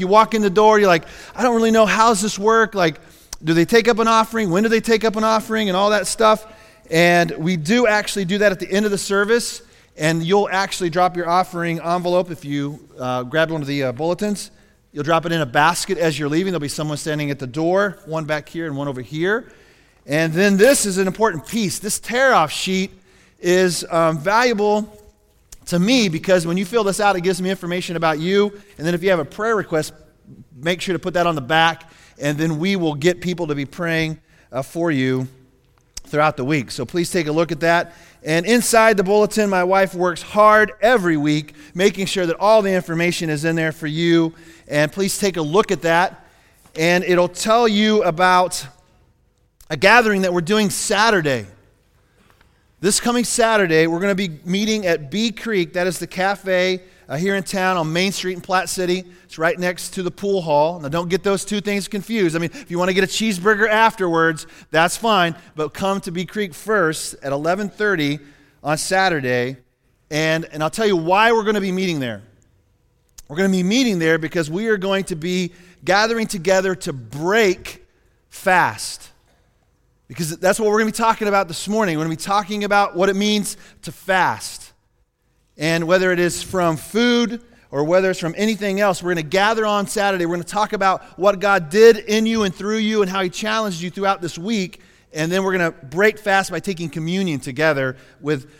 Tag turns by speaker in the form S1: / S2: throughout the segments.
S1: You walk in the door, you're like, I don't really know how's this work. Like, do they take up an offering? When do they take up an offering? And all that stuff. And we do actually do that at the end of the service. And you'll actually drop your offering envelope if you uh, grab one of the uh, bulletins. You'll drop it in a basket as you're leaving. There'll be someone standing at the door, one back here and one over here. And then this is an important piece. This tear off sheet is um, valuable to me because when you fill this out, it gives me information about you. And then if you have a prayer request, make sure to put that on the back. And then we will get people to be praying uh, for you throughout the week. So please take a look at that. And inside the bulletin, my wife works hard every week, making sure that all the information is in there for you. And please take a look at that. And it'll tell you about a gathering that we're doing Saturday. This coming Saturday, we're going to be meeting at Bee Creek. That is the cafe uh, here in town on Main Street in Platte City. It's right next to the pool hall. Now, don't get those two things confused. I mean, if you want to get a cheeseburger afterwards, that's fine. But come to Bee Creek first at 11:30 on Saturday, and and I'll tell you why we're going to be meeting there. We're going to be meeting there because we are going to be gathering together to break fast. Because that's what we're going to be talking about this morning. We're going to be talking about what it means to fast. And whether it is from food or whether it's from anything else, we're going to gather on Saturday. We're going to talk about what God did in you and through you and how He challenged you throughout this week. And then we're going to break fast by taking communion together with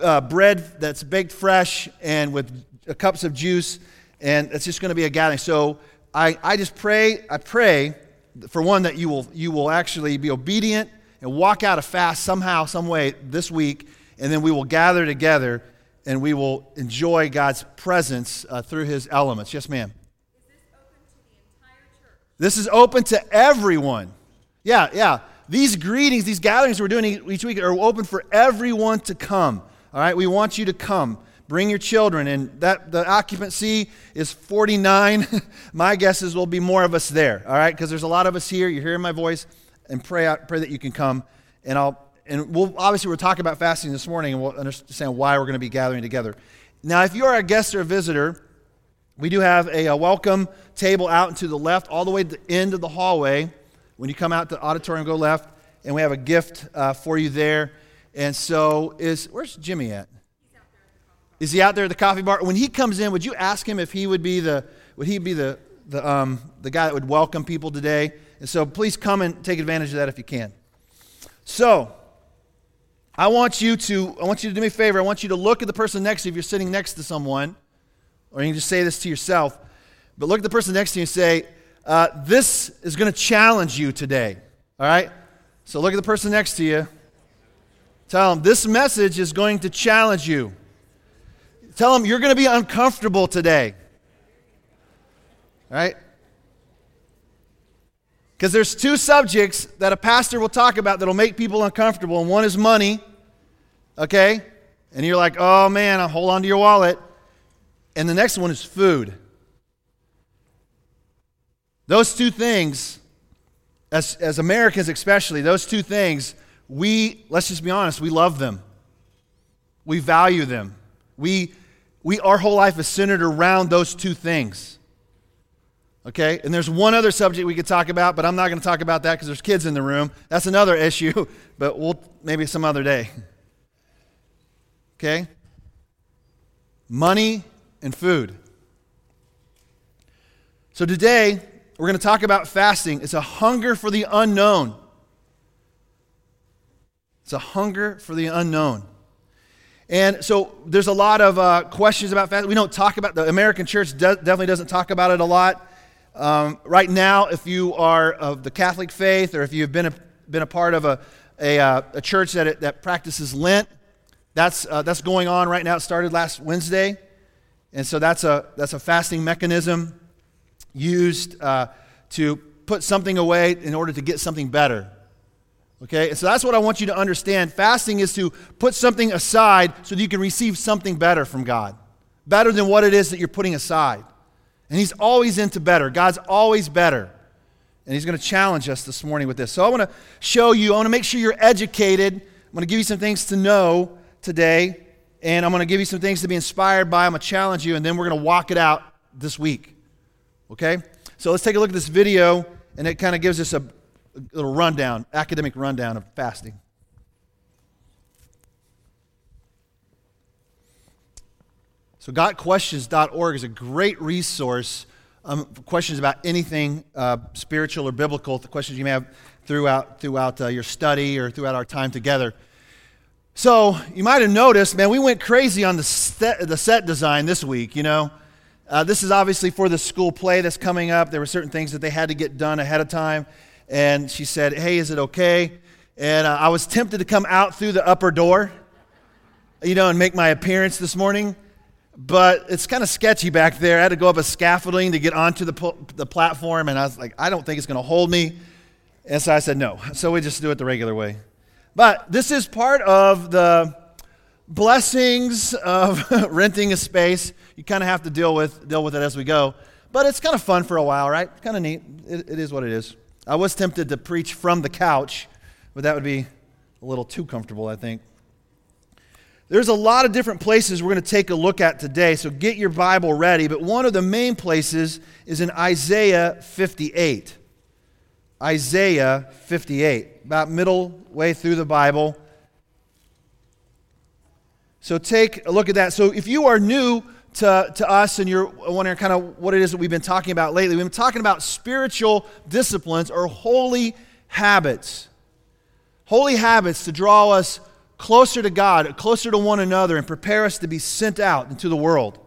S1: uh, bread that's baked fresh and with cups of juice. And it's just going to be a gathering. So I, I just pray, I pray, for one, that you will, you will actually be obedient and walk out a fast somehow, some way this week. And then we will gather together and we will enjoy God's presence uh, through his elements. Yes, ma'am. Is this, This is open to everyone. Yeah, yeah. These greetings, these gatherings we're doing each week are open for everyone to come. All right, we want you to come. Bring your children, and that the occupancy is 49. my guess is will be more of us there. All right, because there's a lot of us here. You're hearing my voice, and pray pray that you can come, and I'll and we'll obviously we're talking about fasting this morning and we'll understand why we're going to be gathering together. Now, if you are a guest or a visitor, we do have a, a welcome table out to the left, all the way to the end of the hallway. When you come out to the auditorium, go left, and we have a gift uh, for you there. And so, is where's Jimmy at? Is he out there at the coffee bar? When he comes in, would you ask him if he would be the would he be the the um, the guy that would welcome people today? And so, please come and take advantage of that if you can. So, I want you to I want you to do me a favor. I want you to look at the person next to you if you're sitting next to someone, or you can just say this to yourself. But look at the person next to you and say, uh, "This is going to challenge you today." All right. So look at the person next to you. Tell them this message is going to challenge you. Tell them you're going to be uncomfortable today. Right? Because there's two subjects that a pastor will talk about that'll make people uncomfortable, and one is money, okay? And you're like, oh man, I'll hold on to your wallet. And the next one is food. Those two things, as, as Americans especially, those two things, we, let's just be honest, we love them. We value them. We, we, our whole life is centered around those two things. Okay? And there's one other subject we could talk about, but I'm not going to talk about that because there's kids in the room. That's another issue, but we'll maybe some other day. Okay? Money and food. So today, we're going to talk about fasting. It's a hunger for the unknown. It's a hunger for the unknown. And so there's a lot of uh, questions about fasting. We don't talk about the American church definitely doesn't talk about it a lot. Um, right now, if you are of the Catholic faith or if you've been a, been a part of a, a, uh, a church that, that practices Lent, that's, uh, that's going on right now. It started last Wednesday. And so that's a, that's a fasting mechanism used uh, to put something away in order to get something better. Okay? And so that's what I want you to understand. Fasting is to put something aside so that you can receive something better from God, better than what it is that you're putting aside. And He's always into better. God's always better. And He's going to challenge us this morning with this. So I want to show you, I want to make sure you're educated. I'm going to give you some things to know today, and I'm going to give you some things to be inspired by. I'm going to challenge you, and then we're going to walk it out this week. Okay? So let's take a look at this video, and it kind of gives us a, little rundown, academic rundown of fasting. So, gotquestions.org is a great resource um, for questions about anything uh, spiritual or biblical, the questions you may have throughout, throughout uh, your study or throughout our time together. So, you might have noticed, man, we went crazy on the set, the set design this week, you know. Uh, this is obviously for the school play that's coming up. There were certain things that they had to get done ahead of time. And she said, Hey, is it okay? And uh, I was tempted to come out through the upper door, you know, and make my appearance this morning but it's kind of sketchy back there. I had to go up a scaffolding to get onto the, the platform, and I was like, I don't think it's going to hold me. And so I said, no. So we just do it the regular way. But this is part of the blessings of renting a space. You kind of have to deal with, deal with it as we go. But it's kind of fun for a while, right? Kind of neat. It, it is what it is. I was tempted to preach from the couch, but that would be a little too comfortable, I think. There's a lot of different places we're going to take a look at today, so get your Bible ready. But one of the main places is in Isaiah 58. Isaiah 58, about middle way through the Bible. So take a look at that. So if you are new to, to us and you're wondering kind of what it is that we've been talking about lately, we've been talking about spiritual disciplines or holy habits. Holy habits to draw us closer to God, closer to one another, and prepare us to be sent out into the world.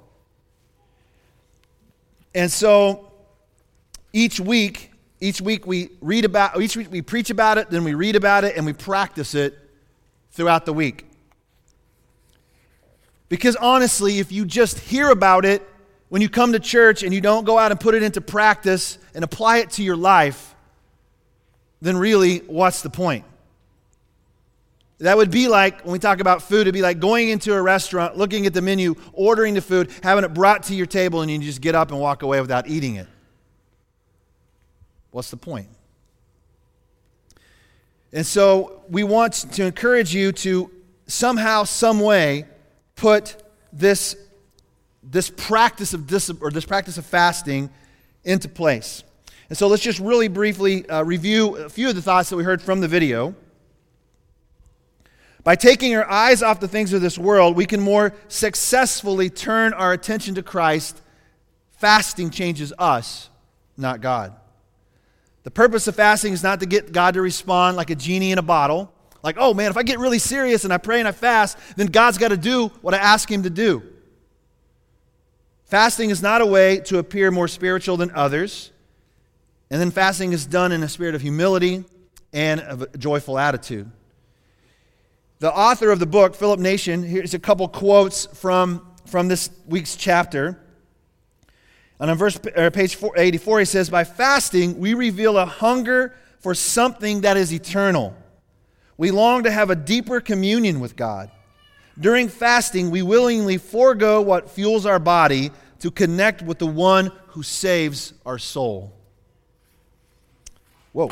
S1: And so each week, each week we read about, each week we preach about it, then we read about it, and we practice it throughout the week. Because honestly, if you just hear about it when you come to church and you don't go out and put it into practice and apply it to your life, then really, what's the point? That would be like, when we talk about food, it'd be like going into a restaurant, looking at the menu, ordering the food, having it brought to your table, and you just get up and walk away without eating it. What's the point? And so we want to encourage you to somehow, some way, put this, this practice of discipline, or this practice of fasting into place. And so let's just really briefly uh, review a few of the thoughts that we heard from the video. By taking our eyes off the things of this world, we can more successfully turn our attention to Christ. Fasting changes us, not God. The purpose of fasting is not to get God to respond like a genie in a bottle. Like, oh man, if I get really serious and I pray and I fast, then God's got to do what I ask Him to do. Fasting is not a way to appear more spiritual than others. And then fasting is done in a spirit of humility and of a joyful attitude. The author of the book, Philip Nation, here's a couple quotes from, from this week's chapter. And on verse, uh, page 84, he says, By fasting, we reveal a hunger for something that is eternal. We long to have a deeper communion with God. During fasting, we willingly forego what fuels our body to connect with the one who saves our soul. Whoa.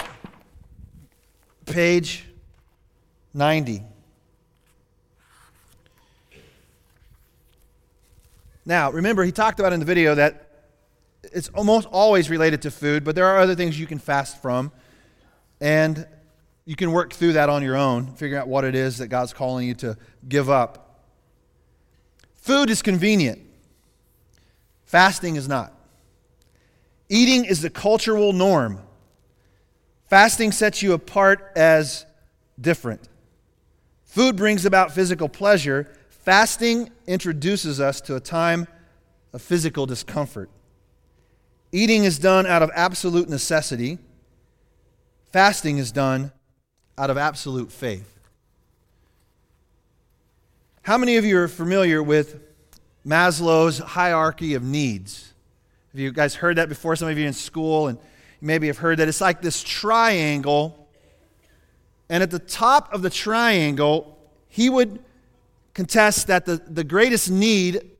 S1: Page 90. Now, remember, he talked about in the video that it's almost always related to food, but there are other things you can fast from. And you can work through that on your own, figure out what it is that God's calling you to give up. Food is convenient, fasting is not. Eating is the cultural norm. Fasting sets you apart as different. Food brings about physical pleasure, Fasting introduces us to a time of physical discomfort. Eating is done out of absolute necessity. Fasting is done out of absolute faith. How many of you are familiar with Maslow's hierarchy of needs? Have you guys heard that before? Some of you in school, and maybe have heard that. It's like this triangle, and at the top of the triangle, he would contest that the, the greatest need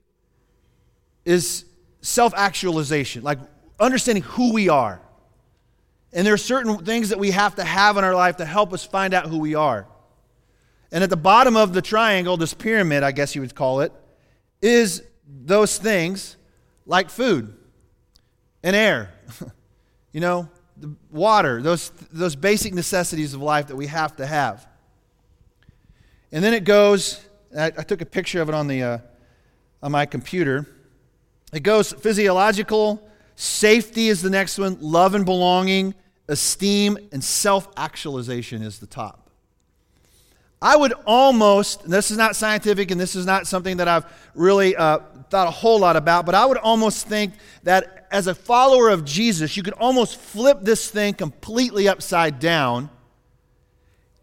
S1: is self actualization, like understanding who we are. And there are certain things that we have to have in our life to help us find out who we are. And at the bottom of the triangle, this pyramid, I guess you would call it, is those things like food. and air. you know, the water, those, those basic necessities of life that we have to have. And then it goes, I, I took a picture of it on, the, uh, on my computer. It goes physiological, safety is the next one, love and belonging, esteem, and self actualization is the top. I would almost, this is not scientific and this is not something that I've really uh, thought a whole lot about, but I would almost think that as a follower of Jesus, you could almost flip this thing completely upside down.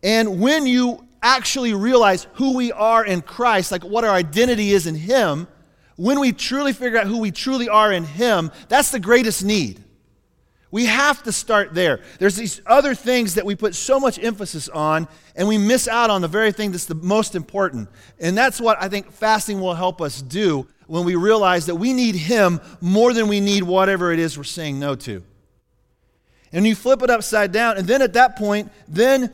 S1: And when you actually realize who we are in Christ, like what our identity is in Him, when we truly figure out who we truly are in Him, that's the greatest need. We have to start there. There's these other things that we put so much emphasis on, and we miss out on the very thing that's the most important. And that's what I think fasting will help us do when we realize that we need Him more than we need whatever it is we're saying no to. And you flip it upside down, and then at that point, then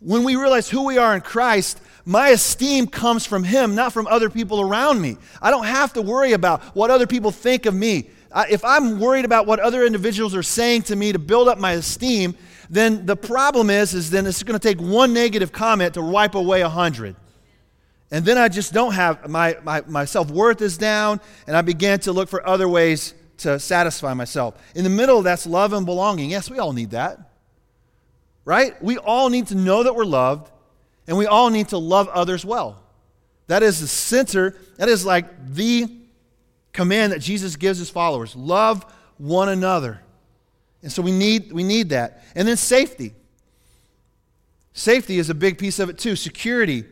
S1: when we realize who we are in Christ, my esteem comes from Him, not from other people around me. I don't have to worry about what other people think of me if I'm worried about what other individuals are saying to me to build up my esteem, then the problem is, is then it's going to take one negative comment to wipe away a hundred. And then I just don't have, my, my, my self worth is down, and I begin to look for other ways to satisfy myself. In the middle, that's love and belonging. Yes, we all need that. Right? We all need to know that we're loved, and we all need to love others well. That is the center, that is like the command that Jesus gives his followers love one another. And so we need, we need that. And then safety. Safety is a big piece of it too, security.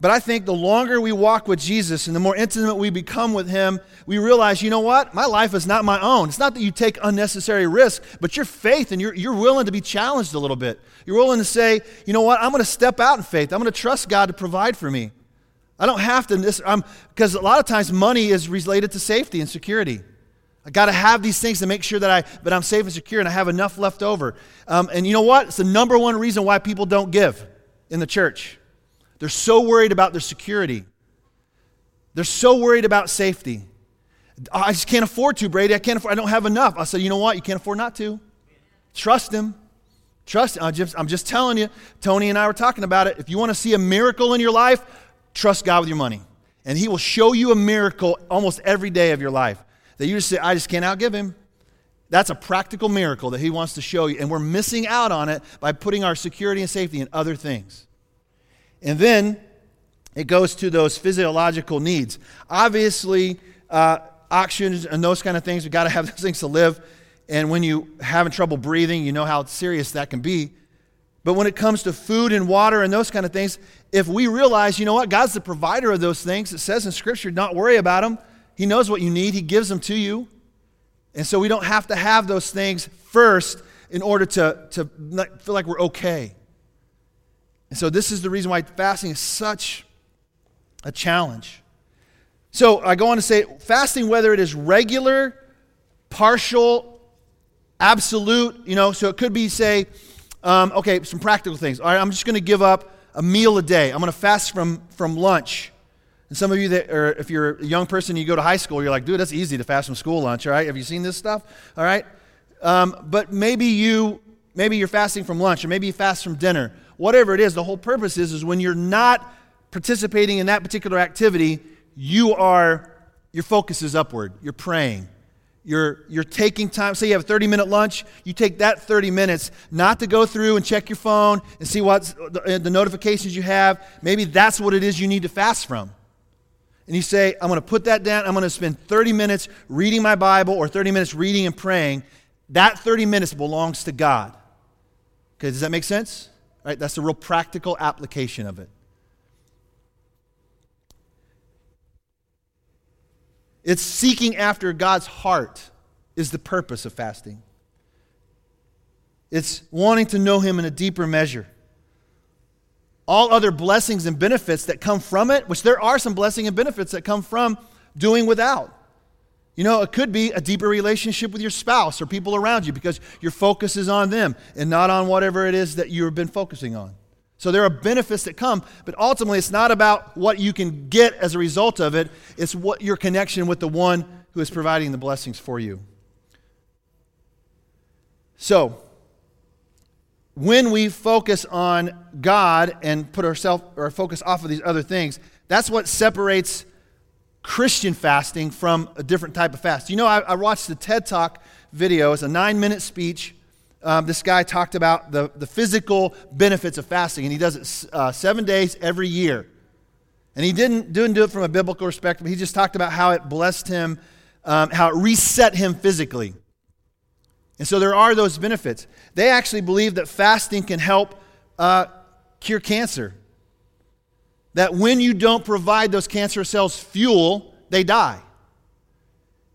S1: But I think the longer we walk with Jesus and the more intimate we become with Him, we realize, you know what? My life is not my own. It's not that you take unnecessary risk, but your faith and you're, you're willing to be challenged a little bit. You're willing to say, you know what? I'm going to step out in faith. I'm going to trust God to provide for me. I don't have to, this because a lot of times money is related to safety and security. I got to have these things to make sure that, I, that I'm safe and secure and I have enough left over. Um, and you know what? It's the number one reason why people don't give in the church. They're so worried about their security, they're so worried about safety. I just can't afford to, Brady. I can't afford, I don't have enough. I said, you know what? You can't afford not to. Trust him. Trust. I'm just, I'm just telling you. Tony and I were talking about it. If you want to see a miracle in your life, trust God with your money. And He will show you a miracle almost every day of your life that you just say, I just can't outgive Him. That's a practical miracle that He wants to show you. And we're missing out on it by putting our security and safety in other things. And then it goes to those physiological needs. Obviously, uh, oxygen and those kind of things, we've got to have those things to live. And when you having trouble breathing, you know how serious that can be. But when it comes to food and water and those kind of things, if we realize, you know what, God's the provider of those things, it says in Scripture, don't worry about them. He knows what you need, He gives them to you. And so we don't have to have those things first in order to, to feel like we're okay. And so this is the reason why fasting is such a challenge. So I go on to say fasting, whether it is regular, partial, absolute, you know, so it could be, say, um, okay, some practical things. All right, I'm just going to give up a meal a day. I'm going to fast from, from lunch. And some of you that are, if you're a young person, you go to high school, you're like, dude, that's easy to fast from school lunch, all right? Have you seen this stuff? All right? Um, but maybe you, maybe you're fasting from lunch, or maybe you fast from dinner. Whatever it is, the whole purpose is, is when you're not participating in that particular activity, you are, your focus is upward. You're praying. You're, you're taking time, say you have a 30 minute lunch, you take that 30 minutes not to go through and check your phone and see what the, uh, the notifications you have. Maybe that's what it is you need to fast from. And you say, I'm going to put that down. I'm going to spend 30 minutes reading my Bible or 30 minutes reading and praying. That 30 minutes belongs to God. Okay, does that make sense? Right? That's the real practical application of it. It's seeking after God's heart is the purpose of fasting. It's wanting to know Him in a deeper measure. All other blessings and benefits that come from it, which there are some blessing and benefits that come from doing without. You know, it could be a deeper relationship with your spouse or people around you because your focus is on them and not on whatever it is that you've been focusing on. So there are benefits that come, but ultimately it's not about what you can get as a result of it, it's what your connection with the one who is providing the blessings for you. So, when we focus on God and put ourselves our focus off of these other things, that's what separates Christian fasting from a different type of fast. You know, I, I watched the TED Talk video. It's a nine minute speech. Um, this guy talked about the, the physical benefits of fasting, and he does it uh, seven days every year. And he didn't, didn't do it from a biblical perspective. He just talked about how it blessed him, um, how it reset him physically. And so there are those benefits. They actually believe that fasting can help uh, cure cancer. That when you don't provide those cancer cells fuel, they die.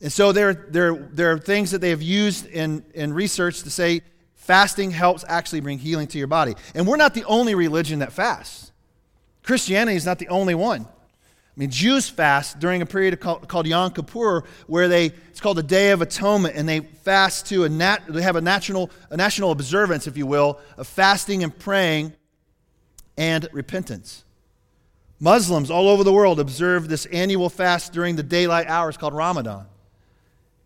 S1: And so there, there, there are things that they have used in, in research to say fasting helps actually bring healing to your body. And we're not the only religion that fasts. Christianity is not the only one. I mean, Jews fast during a period called, called Yom Kippur, where they it's called the Day of Atonement, and they fast to a nat, they have a national a national observance, if you will, of fasting and praying and repentance. Muslims all over the world observe this annual fast during the daylight hours called Ramadan.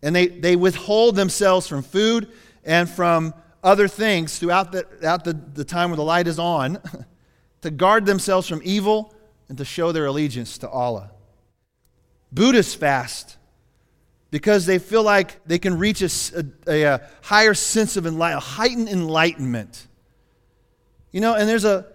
S1: And they, they withhold themselves from food and from other things throughout, the, throughout the, the time when the light is on to guard themselves from evil and to show their allegiance to Allah. Buddhists fast because they feel like they can reach a, a, a higher sense of enlightenment, a heightened enlightenment. You know, and there's a,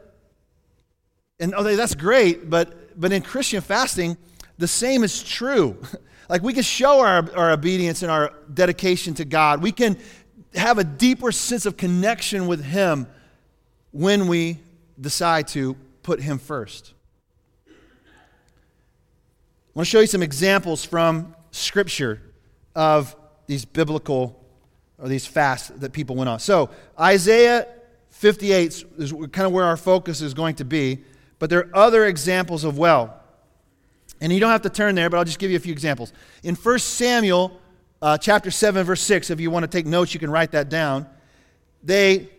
S1: and oh, that's great, but, but in Christian fasting, the same is true. like we can show our, our obedience and our dedication to God. We can have a deeper sense of connection with Him when we decide to put Him first. I want to show you some examples from Scripture of these biblical or these fasts that people went on. So, Isaiah 58 is kind of where our focus is going to be, but there are other examples of well. And you don't have to turn there, but I'll just give you a few examples. In 1 Samuel uh, chapter 7, verse 6, if you want to take notes, you can write that down. They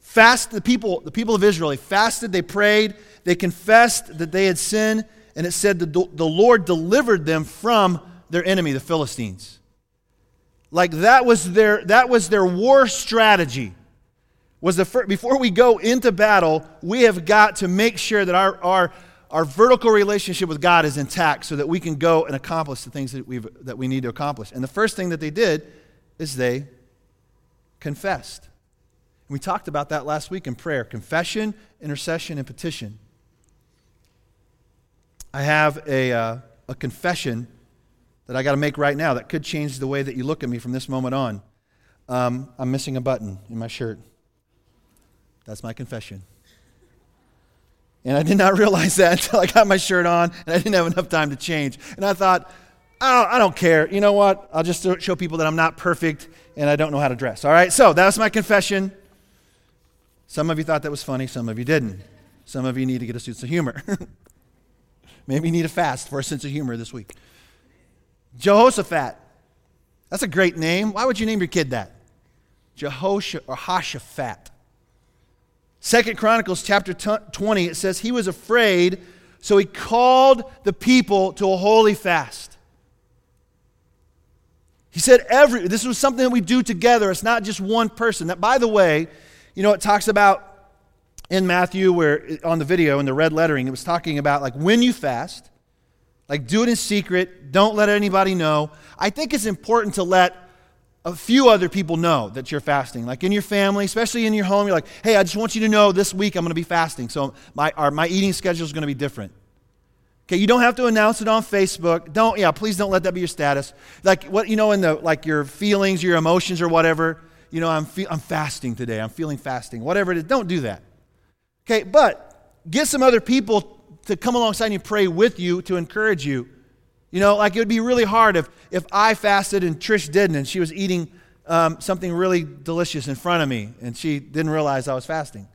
S1: fast the people, the people of Israel, they fasted, they prayed, they confessed that they had sinned, and it said the, the Lord delivered them from their enemy, the Philistines. Like that was their, that was their war strategy. Was the first, before we go into battle, we have got to make sure that our, our, our vertical relationship with God is intact so that we can go and accomplish the things that, we've, that we need to accomplish. And the first thing that they did is they confessed. We talked about that last week in prayer confession, intercession, and petition. I have a, uh, a confession that I got to make right now that could change the way that you look at me from this moment on. Um, I'm missing a button in my shirt. That's my confession. And I did not realize that until I got my shirt on and I didn't have enough time to change. And I thought, don't, I don't care. You know what? I'll just show people that I'm not perfect and I don't know how to dress. All right? So that was my confession. Some of you thought that was funny, some of you didn't. Some of you need to get a sense of humor. Maybe you need a fast for a sense of humor this week. Jehoshaphat. That's a great name. Why would you name your kid that? Jehoshaphat or Hoshaphat. Second Chronicles chapter 20, it says he was afraid, so he called the people to a holy fast. He said every this was something that we do together. It's not just one person. That by the way, you know, it talks about in Matthew, where on the video in the red lettering, it was talking about like when you fast, like do it in secret, don't let anybody know. I think it's important to let a few other people know that you're fasting. Like in your family, especially in your home, you're like, hey, I just want you to know this week I'm going to be fasting. So my, our, my eating schedule is going to be different. Okay, you don't have to announce it on Facebook. Don't, yeah, please don't let that be your status. Like what, you know, in the, like your feelings, your emotions or whatever, you know, I'm, fe- I'm fasting today. I'm feeling fasting. Whatever it is, don't do that. Okay, but get some other people to come alongside and pray with you, to encourage you. You know, like it would be really hard if, if I fasted and Trish didn't, and she was eating um, something really delicious in front of me, and she didn't realize I was fasting.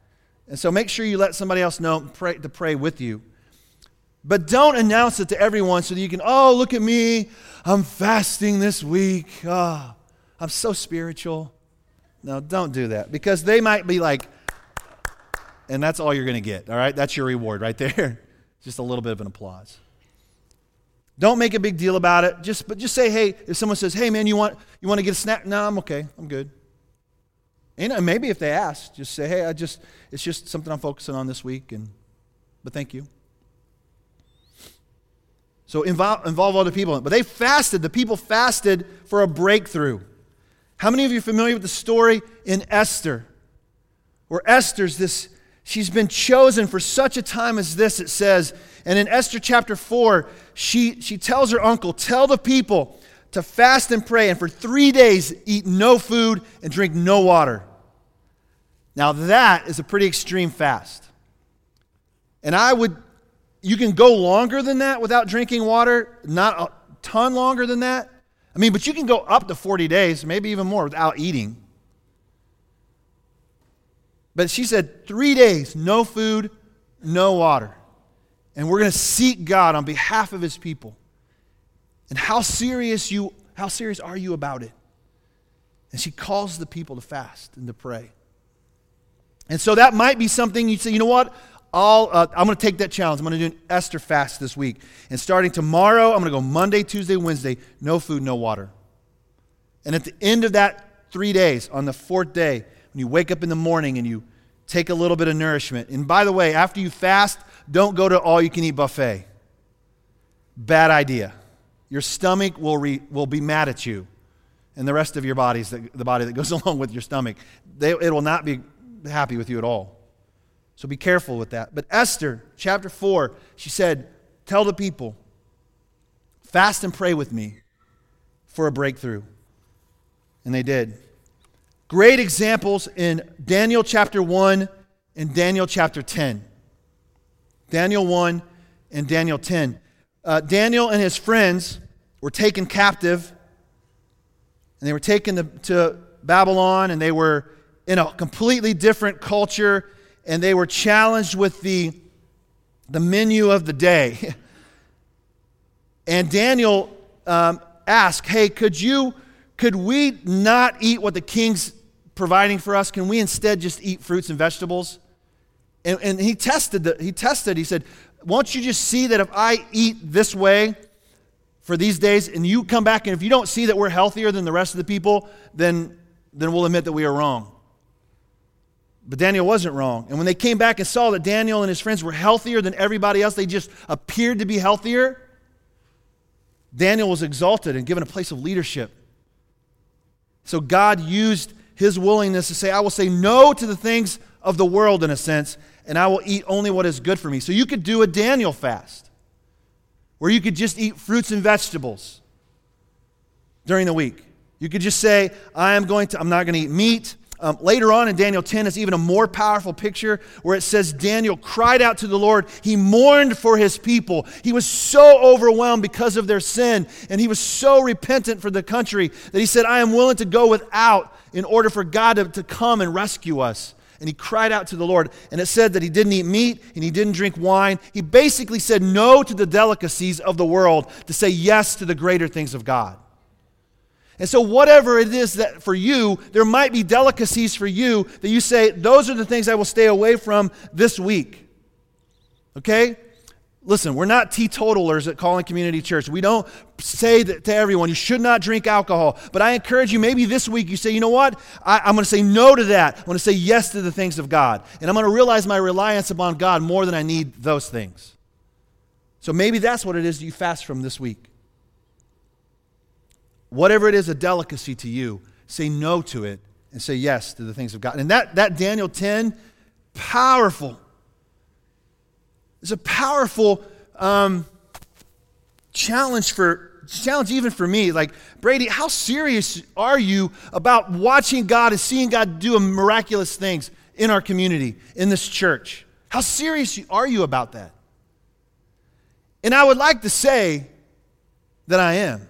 S1: And so make sure you let somebody else know pray, to pray with you. But don't announce it to everyone so that you can, oh, look at me. I'm fasting this week. Oh, I'm so spiritual. No, don't do that because they might be like, and that's all you're going to get, all right? That's your reward right there. just a little bit of an applause. Don't make a big deal about it. Just, but just say, hey, if someone says, hey, man, you want, you want to get a snack? No, I'm okay. I'm good. And maybe if they ask, just say, hey, I just, it's just something I'm focusing on this week, and, but thank you. So involve, involve other people. But they fasted. The people fasted for a breakthrough. How many of you are familiar with the story in Esther? Where Esther's this, she's been chosen for such a time as this, it says. And in Esther chapter 4, she, she tells her uncle, Tell the people to fast and pray, and for three days eat no food and drink no water. Now, that is a pretty extreme fast. And I would, you can go longer than that without drinking water, not a ton longer than that. I mean, but you can go up to 40 days, maybe even more, without eating. But she said, three days, no food, no water. And we're going to seek God on behalf of his people. And how serious you how serious are you about it? And she calls the people to fast and to pray. And so that might be something you say, you know what? I'll, uh, I'm going to take that challenge. I'm going to do an Esther fast this week. And starting tomorrow, I'm going to go Monday, Tuesday, Wednesday, no food, no water. And at the end of that three days, on the fourth day, when you wake up in the morning and you take a little bit of nourishment. And by the way, after you fast, don't go to all you can eat buffet. Bad idea. Your stomach will, re, will be mad at you and the rest of your bodies, the, body that goes along with your stomach. They, it will not be happy with you at all. So be careful with that. But Esther, chapter 4, she said, Tell the people, fast and pray with me for a breakthrough. And they did. Great examples in Daniel chapter 1 and Daniel chapter 10. Daniel 1 and Daniel 10. Uh, Daniel and his friends were taken captive, and they were taken to, to Babylon, and they were in a completely different culture, and they were challenged with the, the menu of the day. and Daniel um, asked, Hey, could you, could we not eat what the king's providing for us? Can we instead just eat fruits and vegetables? And, and he tested, the, he tested, he said, Won't you just see that if I eat this way for these days, and you come back, and if you don't see that we're healthier than the rest of the people, then, then we'll admit that we are wrong. But Daniel wasn't wrong. And when they came back and saw that Daniel and his friends were healthier than everybody else, they just appeared to be healthier. Daniel was exalted and given a place of leadership. So God used his willingness to say, I will say no to the things of the world in a sense, and I will eat only what is good for me. So you could do a Daniel fast where you could just eat fruits and vegetables during the week. You could just say, I am going to, I'm not going to eat meat. Um, later on in Daniel 10, it's even a more powerful picture where it says Daniel cried out to the Lord. He mourned for his people. He was so overwhelmed because of their sin, and he was so repentant for the country that he said, I am willing to go without in order for God to, to come and rescue us. And he cried out to the Lord. And it said that he didn't eat meat and he didn't drink wine. He basically said no to the delicacies of the world to say yes to the greater things of God. And so, whatever it is that for you, there might be delicacies for you that you say, those are the things I will stay away from this week. Okay? Listen, we're not teetotalers at Calling Community Church. We don't say that to everyone, you should not drink alcohol. But I encourage you, maybe this week you say, you know what? I, am going to say no to that. I'm going to say yes to the things of God. And I'm going to realize my reliance upon God more than I need those things. So maybe that's what it is you fast from this week. Whatever it is a delicacy to you, say no to it and say yes to the things of God. And that, that Daniel 10, powerful. It's a powerful um, challenge for challenge even for me. Like, Brady, how serious are you about watching God and seeing God do miraculous things in our community, in this church? How serious are you about that? And I would like to say that I am.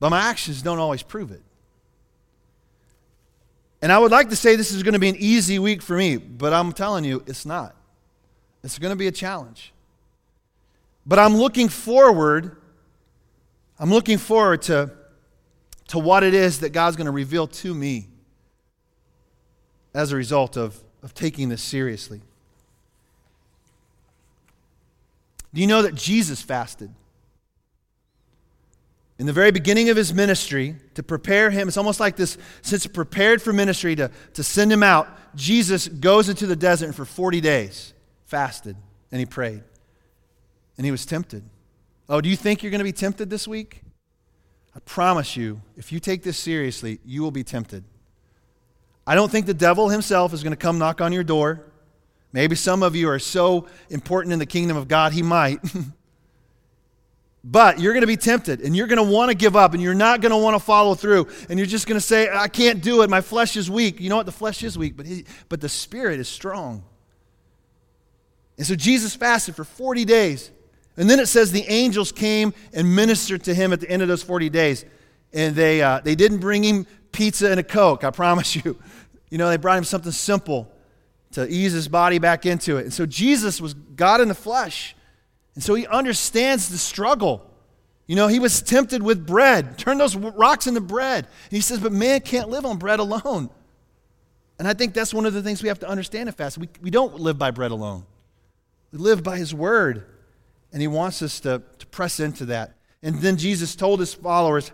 S1: But my actions don't always prove it. And I would like to say this is going to be an easy week for me, but I'm telling you, it's not. It's going to be a challenge. But I'm looking forward. I'm looking forward to, to what it is that God's going to reveal to me as a result of, of taking this seriously. Do you know that Jesus fasted? in the very beginning of his ministry to prepare him. It's almost like this, since prepared for ministry to, to send him out, Jesus goes into the desert for 40 days fasted and he prayed. And he was tempted. Oh, do you think you're going to be tempted this week? I promise you, if you take this seriously, you will be tempted. I don't think the devil himself is going to come knock on your door. Maybe some of you are so important in the kingdom of God, he might. But you're going to be tempted and you're going to want to give up and you're not going to want to follow through and you're just going to say, I can't do it. My flesh is weak. You know what? The flesh is weak, but, he, but the spirit is strong. And so Jesus fasted for 40 days. And then it says the angels came and ministered to him at the end of those 40 days. And they, uh, they didn't bring him pizza and a Coke, I promise you. You know, they brought him something simple to ease his body back into it. And so Jesus was God in the flesh. And so he understands the struggle. You know, he was tempted with bread. Turn those rocks into bread. And he says, but man can't live on bread alone. And I think that's one of the things we have to understand in fast. We, we don't live by bread alone, we live by his word. And he wants us to, to press into that. And then Jesus told his followers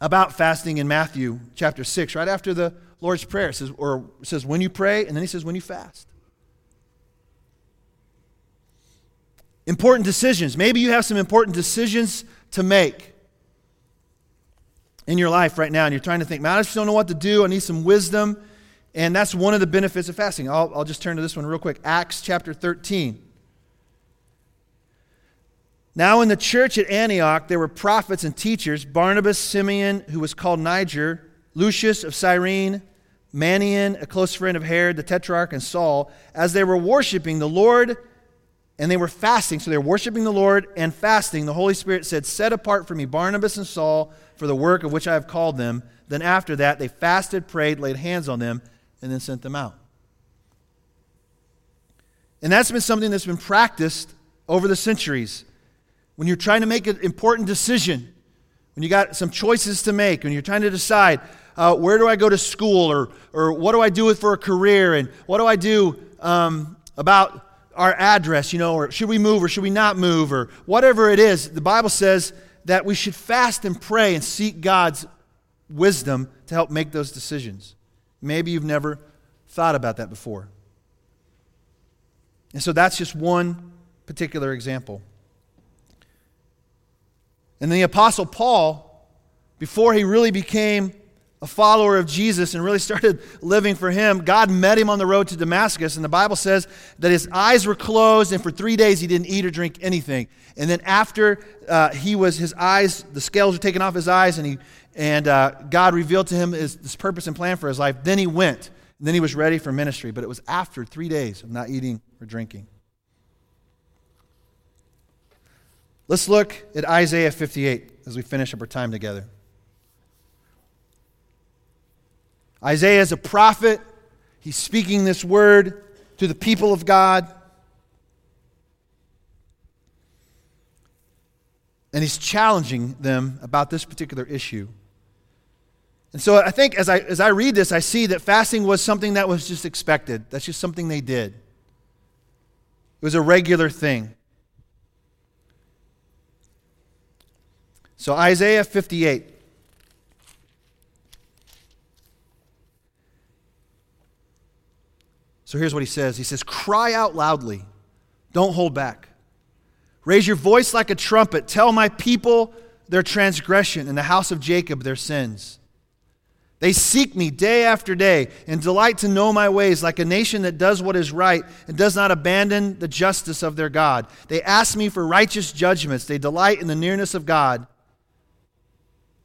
S1: about fasting in Matthew chapter 6, right after the Lord's Prayer. It says, or says, when you pray, and then he says, when you fast. Important decisions. Maybe you have some important decisions to make in your life right now, and you're trying to think, man, I just don't know what to do. I need some wisdom. And that's one of the benefits of fasting. I'll, I'll just turn to this one real quick Acts chapter 13. Now, in the church at Antioch, there were prophets and teachers Barnabas, Simeon, who was called Niger, Lucius of Cyrene, Manaen, a close friend of Herod the Tetrarch, and Saul. As they were worshiping the Lord, and they were fasting. So they were worshiping the Lord and fasting. The Holy Spirit said, Set apart for me Barnabas and Saul for the work of which I have called them. Then after that, they fasted, prayed, laid hands on them, and then sent them out. And that's been something that's been practiced over the centuries. When you're trying to make an important decision, when you got some choices to make, when you're trying to decide, uh, where do I go to school, or, or what do I do for a career, and what do I do um, about our address, you know, or should we move or should we not move, or whatever it is, the Bible says that we should fast and pray and seek God's wisdom to help make those decisions. Maybe you've never thought about that before. And so that's just one particular example. And the Apostle Paul, before he really became a follower of Jesus and really started living for him, God met him on the road to Damascus. And the Bible says that his eyes were closed, and for three days he didn't eat or drink anything. And then after uh, he was, his eyes, the scales were taken off his eyes, and, he, and uh, God revealed to him his, this purpose and plan for his life. Then he went. And then he was ready for ministry. But it was after three days of not eating or drinking. Let's look at Isaiah 58 as we finish up our time together. Isaiah is a prophet. He's speaking this word to the people of God. And he's challenging them about this particular issue. And so I think as I, as I read this, I see that fasting was something that was just expected. That's just something they did. It was a regular thing. So, Isaiah 58. So here's what he says He says, Cry out loudly, don't hold back. Raise your voice like a trumpet. Tell my people their transgression and the house of Jacob their sins. They seek me day after day and delight to know my ways, like a nation that does what is right and does not abandon the justice of their God. They ask me for righteous judgments. They delight in the nearness of God.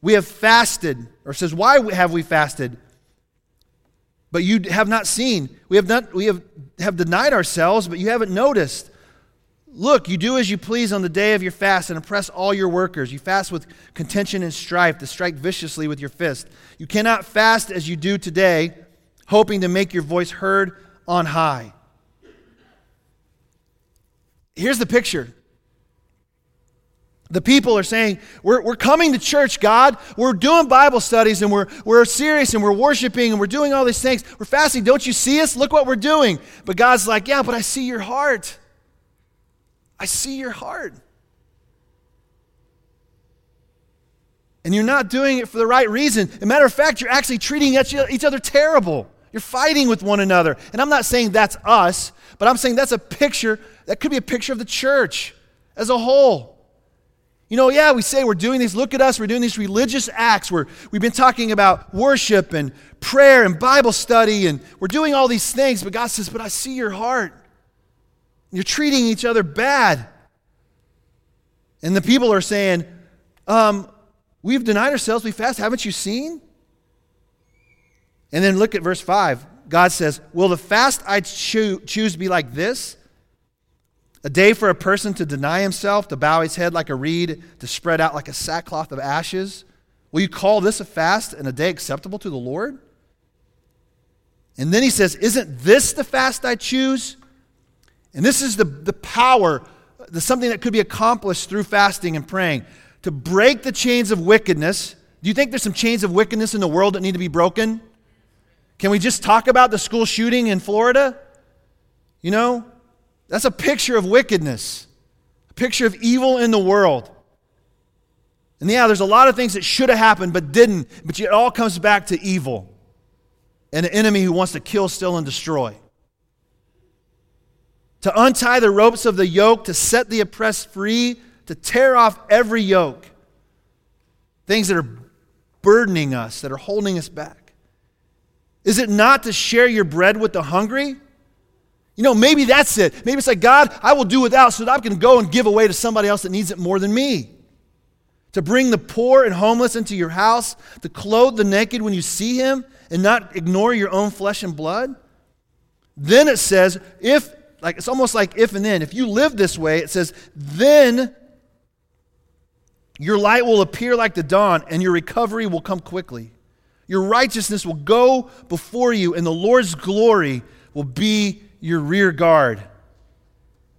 S1: We have fasted, or says, Why have we fasted? but you have not seen. We have not we have, have denied ourselves, but you haven't noticed. Look, you do as you please on the day of your fast and oppress all your workers. You fast with contention and strife to strike viciously with your fist. You cannot fast as you do today, hoping to make your voice heard on high. Here's the picture the people are saying, we're, we're coming to church, God. We're doing Bible studies and we're, we're serious and we're worshiping and we're doing all these things. We're fasting. Don't you see us? Look what we're doing. But God's like, yeah, but I see your heart. I see your heart. And you're not doing it for the right reason. As a matter of fact, you're actually treating each other terrible. You're fighting with one another. And I'm not saying that's us, but I'm saying that's a picture, that could be a picture of the church as a whole. You know, yeah, we say we're doing these, look at us, we're doing these religious acts. We're, we've been talking about worship and prayer and Bible study, and we're doing all these things, but God says, But I see your heart. You're treating each other bad. And the people are saying, um, We've denied ourselves, we fast, haven't you seen? And then look at verse 5. God says, Will the fast I cho- choose be like this? A day for a person to deny himself, to bow his head like a reed, to spread out like a sackcloth of ashes? Will you call this a fast and a day acceptable to the Lord? And then he says, Isn't this the fast I choose? And this is the, the power, the, something that could be accomplished through fasting and praying to break the chains of wickedness. Do you think there's some chains of wickedness in the world that need to be broken? Can we just talk about the school shooting in Florida? You know, that's a picture of wickedness, a picture of evil in the world. And yeah, there's a lot of things that should have happened but didn't, but it all comes back to evil and an enemy who wants to kill, steal, and destroy. To untie the ropes of the yoke, to set the oppressed free, to tear off every yoke. Things that are burdening us, that are holding us back. Is it not to share your bread with the hungry? You know, maybe that's it. Maybe it's like, God, I will do without so that I can go and give away to somebody else that needs it more than me. To bring the poor and homeless into your house, to clothe the naked when you see him, and not ignore your own flesh and blood. Then it says, if, like it's almost like if and then. If you live this way, it says, then your light will appear like the dawn, and your recovery will come quickly. Your righteousness will go before you, and the Lord's glory will be your rear guard.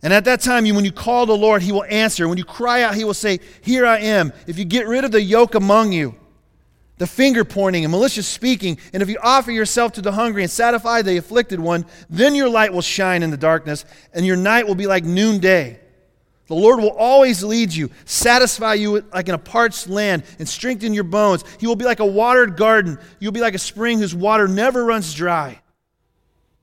S1: And at that time, you, when you call the Lord, He will answer. When you cry out, He will say, Here I am. If you get rid of the yoke among you, the finger pointing and malicious speaking, and if you offer yourself to the hungry and satisfy the afflicted one, then your light will shine in the darkness, and your night will be like noonday. The Lord will always lead you, satisfy you like in a parched land, and strengthen your bones. He will be like a watered garden. You'll be like a spring whose water never runs dry.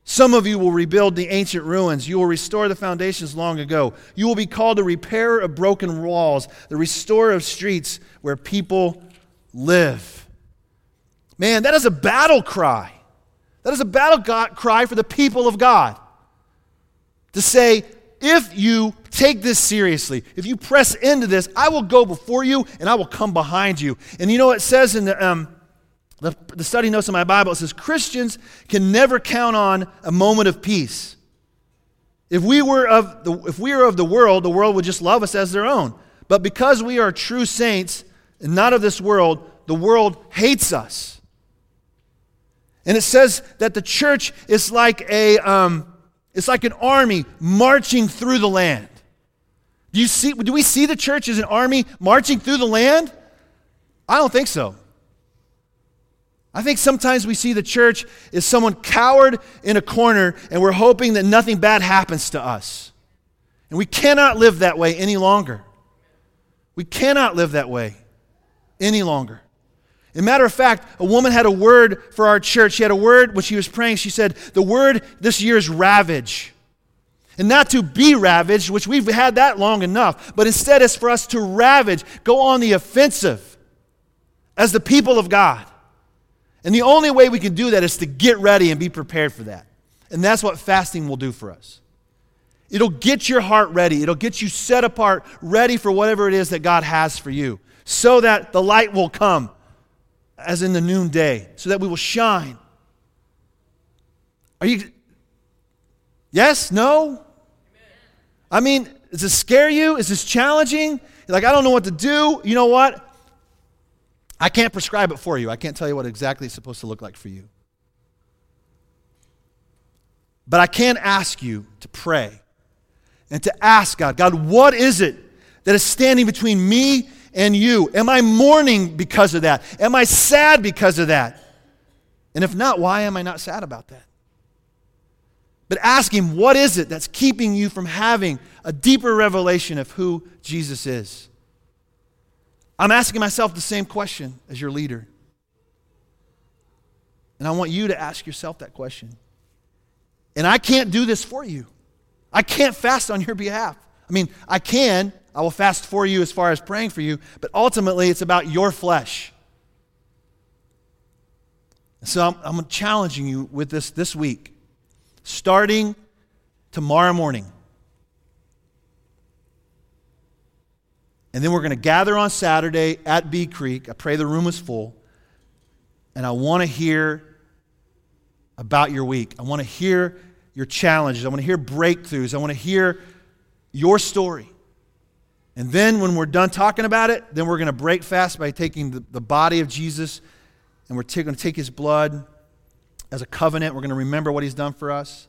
S1: Some of you will rebuild the ancient ruins. You will restore the foundations long ago. You will be called the repairer of broken walls, the restorer of streets where people live. Man, that is a battle cry. That is a battle cry for the people of God. To say, if you take this seriously, if you press into this, I will go before you and I will come behind you. And you know what it says in the. Um, the, the study notes in my Bible, it says Christians can never count on a moment of peace. If we were of the, if we were of the world, the world would just love us as their own. But because we are true saints and not of this world, the world hates us. And it says that the church is like a, um, it's like an army marching through the land. Do you see? Do we see the church as an army marching through the land? I don't think so. I think sometimes we see the church as someone cowered in a corner and we're hoping that nothing bad happens to us. And we cannot live that way any longer. We cannot live that way any longer. As a matter of fact, a woman had a word for our church. She had a word when she was praying. She said, The word this year is ravage. And not to be ravaged, which we've had that long enough, but instead it's for us to ravage, go on the offensive as the people of God. And the only way we can do that is to get ready and be prepared for that. And that's what fasting will do for us. It'll get your heart ready, it'll get you set apart, ready for whatever it is that God has for you, so that the light will come as in the noonday, so that we will shine. Are you. Yes? No? I mean, does this scare you? Is this challenging? Like, I don't know what to do. You know what? I can't prescribe it for you. I can't tell you what exactly it's supposed to look like for you. But I can ask you to pray and to ask God, God, what is it that is standing between me and you? Am I mourning because of that? Am I sad because of that? And if not, why am I not sad about that? But ask Him, what is it that's keeping you from having a deeper revelation of who Jesus is? I'm asking myself the same question as your leader. And I want you to ask yourself that question. And I can't do this for you. I can't fast on your behalf. I mean, I can. I will fast for you as far as praying for you, but ultimately it's about your flesh. So I'm, I'm challenging you with this this week, starting tomorrow morning. And then we're going to gather on Saturday at Bee Creek. I pray the room is full. And I want to hear about your week. I want to hear your challenges. I want to hear breakthroughs. I want to hear your story. And then when we're done talking about it, then we're going to break fast by taking the, the body of Jesus and we're t- going to take his blood as a covenant. We're going to remember what he's done for us.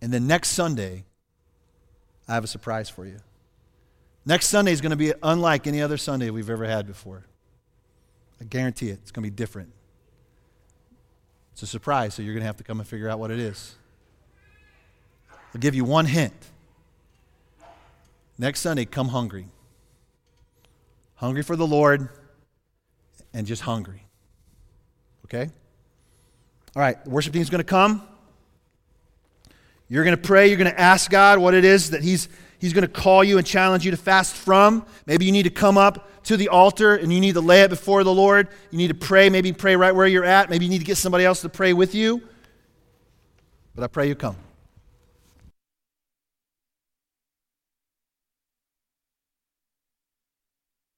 S1: And then next Sunday, I have a surprise for you. Next Sunday is going to be unlike any other Sunday we've ever had before. I guarantee it. It's going to be different. It's a surprise, so you're going to have to come and figure out what it is. I'll give you one hint. Next Sunday, come hungry. Hungry for the Lord and just hungry. Okay? All right, the worship team is going to come. You're going to pray. You're going to ask God what it is that He's He's going to call you and challenge you to fast from. Maybe you need to come up to the altar and you need to lay it before the Lord. You need to pray. Maybe pray right where you're at. Maybe you need to get somebody else to pray with you. But I pray you come.